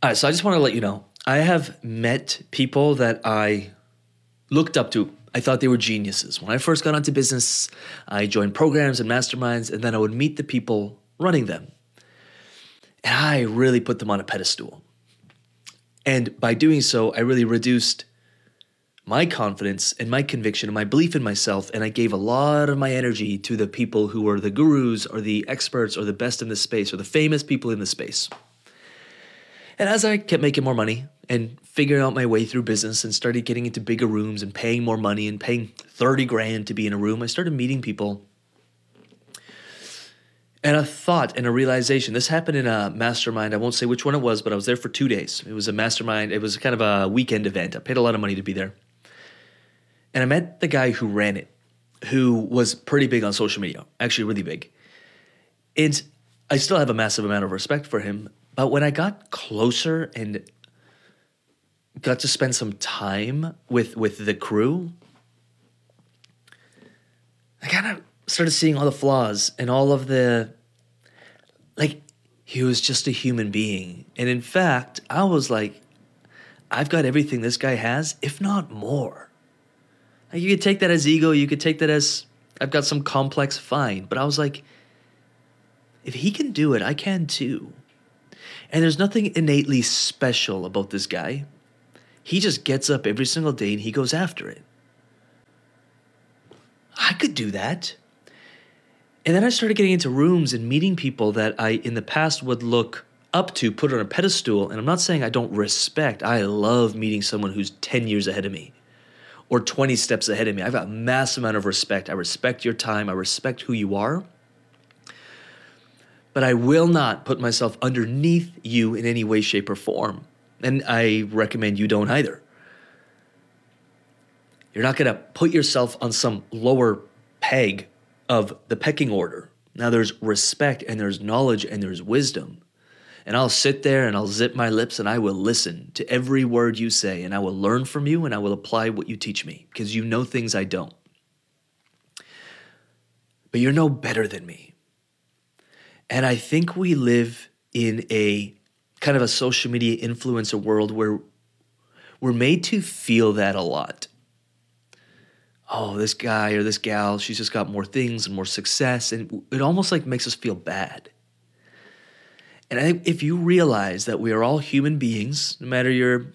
All right, so I just want to let you know I have met people that I looked up to. I thought they were geniuses. When I first got into business, I joined programs and masterminds, and then I would meet the people running them. And I really put them on a pedestal. And by doing so, I really reduced my confidence and my conviction and my belief in myself. And I gave a lot of my energy to the people who were the gurus or the experts or the best in the space or the famous people in the space. And as I kept making more money and figuring out my way through business and started getting into bigger rooms and paying more money and paying 30 grand to be in a room, I started meeting people. And a thought and a realization. This happened in a mastermind. I won't say which one it was, but I was there for two days. It was a mastermind. It was kind of a weekend event. I paid a lot of money to be there. And I met the guy who ran it, who was pretty big on social media, actually, really big. And I still have a massive amount of respect for him but when I got closer and got to spend some time with with the crew, I kind of started seeing all the flaws and all of the like he was just a human being. And in fact, I was like I've got everything this guy has, if not more. Like you could take that as ego, you could take that as I've got some complex fine, but I was like if he can do it, I can too. And there's nothing innately special about this guy. He just gets up every single day and he goes after it. I could do that. And then I started getting into rooms and meeting people that I, in the past, would look up to, put on a pedestal. And I'm not saying I don't respect, I love meeting someone who's 10 years ahead of me or 20 steps ahead of me. I've got a massive amount of respect. I respect your time, I respect who you are but I will not put myself underneath you in any way, shape, or form. And I recommend you don't either. You're not going to put yourself on some lower peg of the pecking order. Now, there's respect and there's knowledge and there's wisdom. And I'll sit there and I'll zip my lips and I will listen to every word you say and I will learn from you and I will apply what you teach me because you know things I don't. But you're no better than me. And I think we live in a kind of a social media influencer world where we're made to feel that a lot. Oh, this guy or this gal, she's just got more things and more success. And it almost like makes us feel bad. And I think if you realize that we are all human beings, no matter your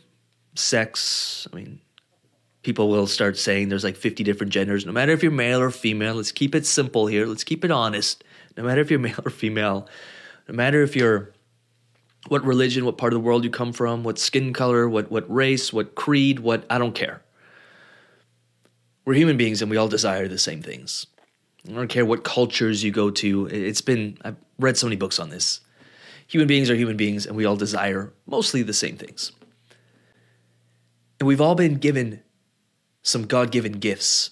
sex, I mean, people will start saying there's like 50 different genders, no matter if you're male or female, let's keep it simple here, let's keep it honest no matter if you're male or female, no matter if you're what religion, what part of the world you come from, what skin color, what what race, what creed, what I don't care. We're human beings and we all desire the same things. I don't care what cultures you go to. It's been I've read so many books on this. Human beings are human beings and we all desire mostly the same things. And we've all been given some God-given gifts.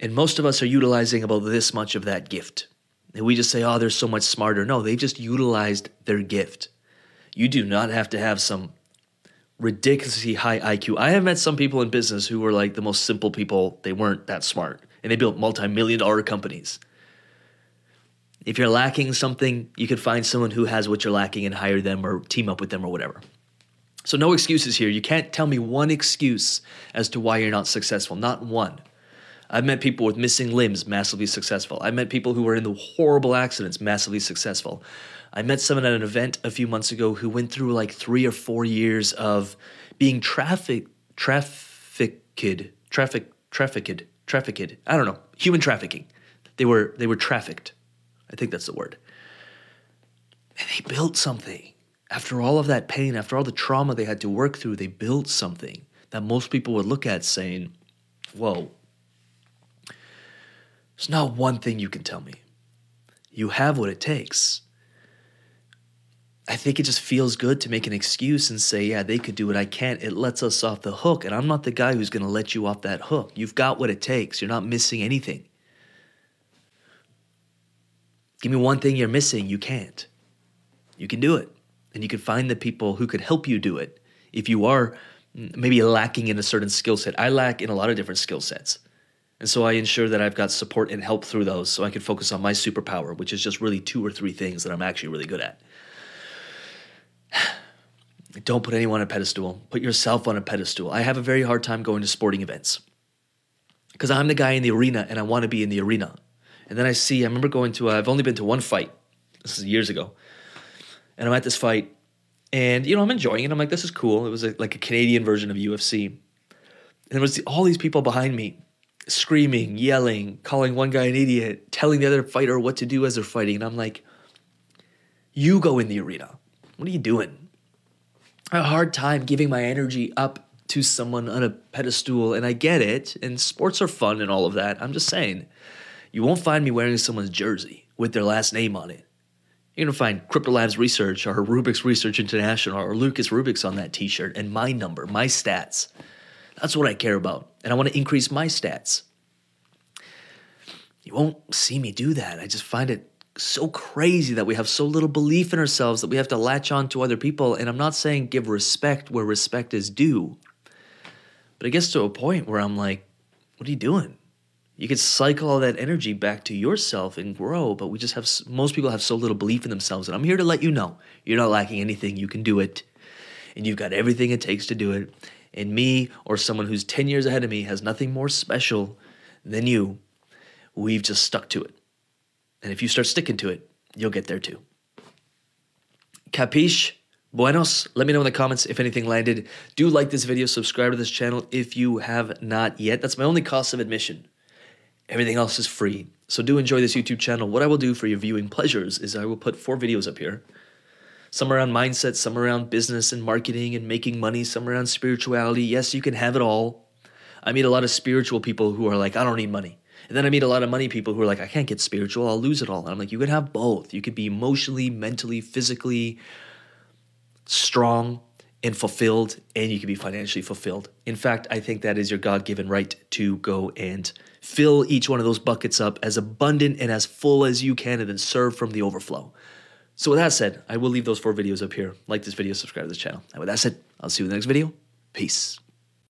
And most of us are utilizing about this much of that gift. And we just say, oh, they're so much smarter. No, they've just utilized their gift. You do not have to have some ridiculously high IQ. I have met some people in business who were like the most simple people. They weren't that smart and they built multi million dollar companies. If you're lacking something, you can find someone who has what you're lacking and hire them or team up with them or whatever. So, no excuses here. You can't tell me one excuse as to why you're not successful. Not one. I've met people with missing limbs massively successful. I've met people who were in the horrible accidents massively successful. I met someone at an event a few months ago who went through like three or four years of being traffic trafficked, traffic trafficked, trafficked. I don't know, human trafficking. They were they were trafficked. I think that's the word. And they built something. After all of that pain, after all the trauma they had to work through, they built something that most people would look at saying, "Whoa, there's not one thing you can tell me. You have what it takes. I think it just feels good to make an excuse and say, yeah, they could do it. I can't. It lets us off the hook. And I'm not the guy who's going to let you off that hook. You've got what it takes. You're not missing anything. Give me one thing you're missing. You can't. You can do it. And you can find the people who could help you do it if you are mm, maybe lacking in a certain skill set. I lack in a lot of different skill sets. And so I ensure that I've got support and help through those so I can focus on my superpower, which is just really two or three things that I'm actually really good at. don't put anyone on a pedestal. Put yourself on a pedestal. I have a very hard time going to sporting events because I'm the guy in the arena and I want to be in the arena. And then I see, I remember going to, i I've only been to one fight. This is years ago. And I'm at this fight and, you know, I'm enjoying it. I'm like, this is cool. It was a, like a Canadian version of UFC. And there was all these people behind me screaming, yelling, calling one guy an idiot, telling the other fighter what to do as they're fighting. And I'm like, you go in the arena. What are you doing? A hard time giving my energy up to someone on a pedestal, and I get it. And sports are fun and all of that. I'm just saying, you won't find me wearing someone's jersey with their last name on it. You're gonna find Crypto Labs Research or Rubix Research International or Lucas Rubix on that T-shirt and my number, my stats. That's what I care about, and I want to increase my stats. You won't see me do that. I just find it so crazy that we have so little belief in ourselves that we have to latch on to other people. And I'm not saying give respect where respect is due, but it gets to a point where I'm like, what are you doing? You could cycle all that energy back to yourself and grow, but we just have most people have so little belief in themselves. And I'm here to let you know you're not lacking anything. You can do it, and you've got everything it takes to do it. And me or someone who's 10 years ahead of me has nothing more special than you. We've just stuck to it. And if you start sticking to it, you'll get there too. Capiche? Buenos, let me know in the comments if anything landed. Do like this video, subscribe to this channel if you have not yet. That's my only cost of admission. Everything else is free. So do enjoy this YouTube channel. What I will do for your viewing pleasures is I will put four videos up here. Some around mindset, some around business and marketing and making money, some around spirituality. Yes, you can have it all. I meet a lot of spiritual people who are like, I don't need money. And then I meet a lot of money people who are like, I can't get spiritual, I'll lose it all. And I'm like, you can have both. You could be emotionally, mentally, physically strong and fulfilled, and you can be financially fulfilled. In fact, I think that is your God given right to go and fill each one of those buckets up as abundant and as full as you can, and then serve from the overflow. So, with that said, I will leave those four videos up here. Like this video, subscribe to this channel. And with that said, I'll see you in the next video. Peace.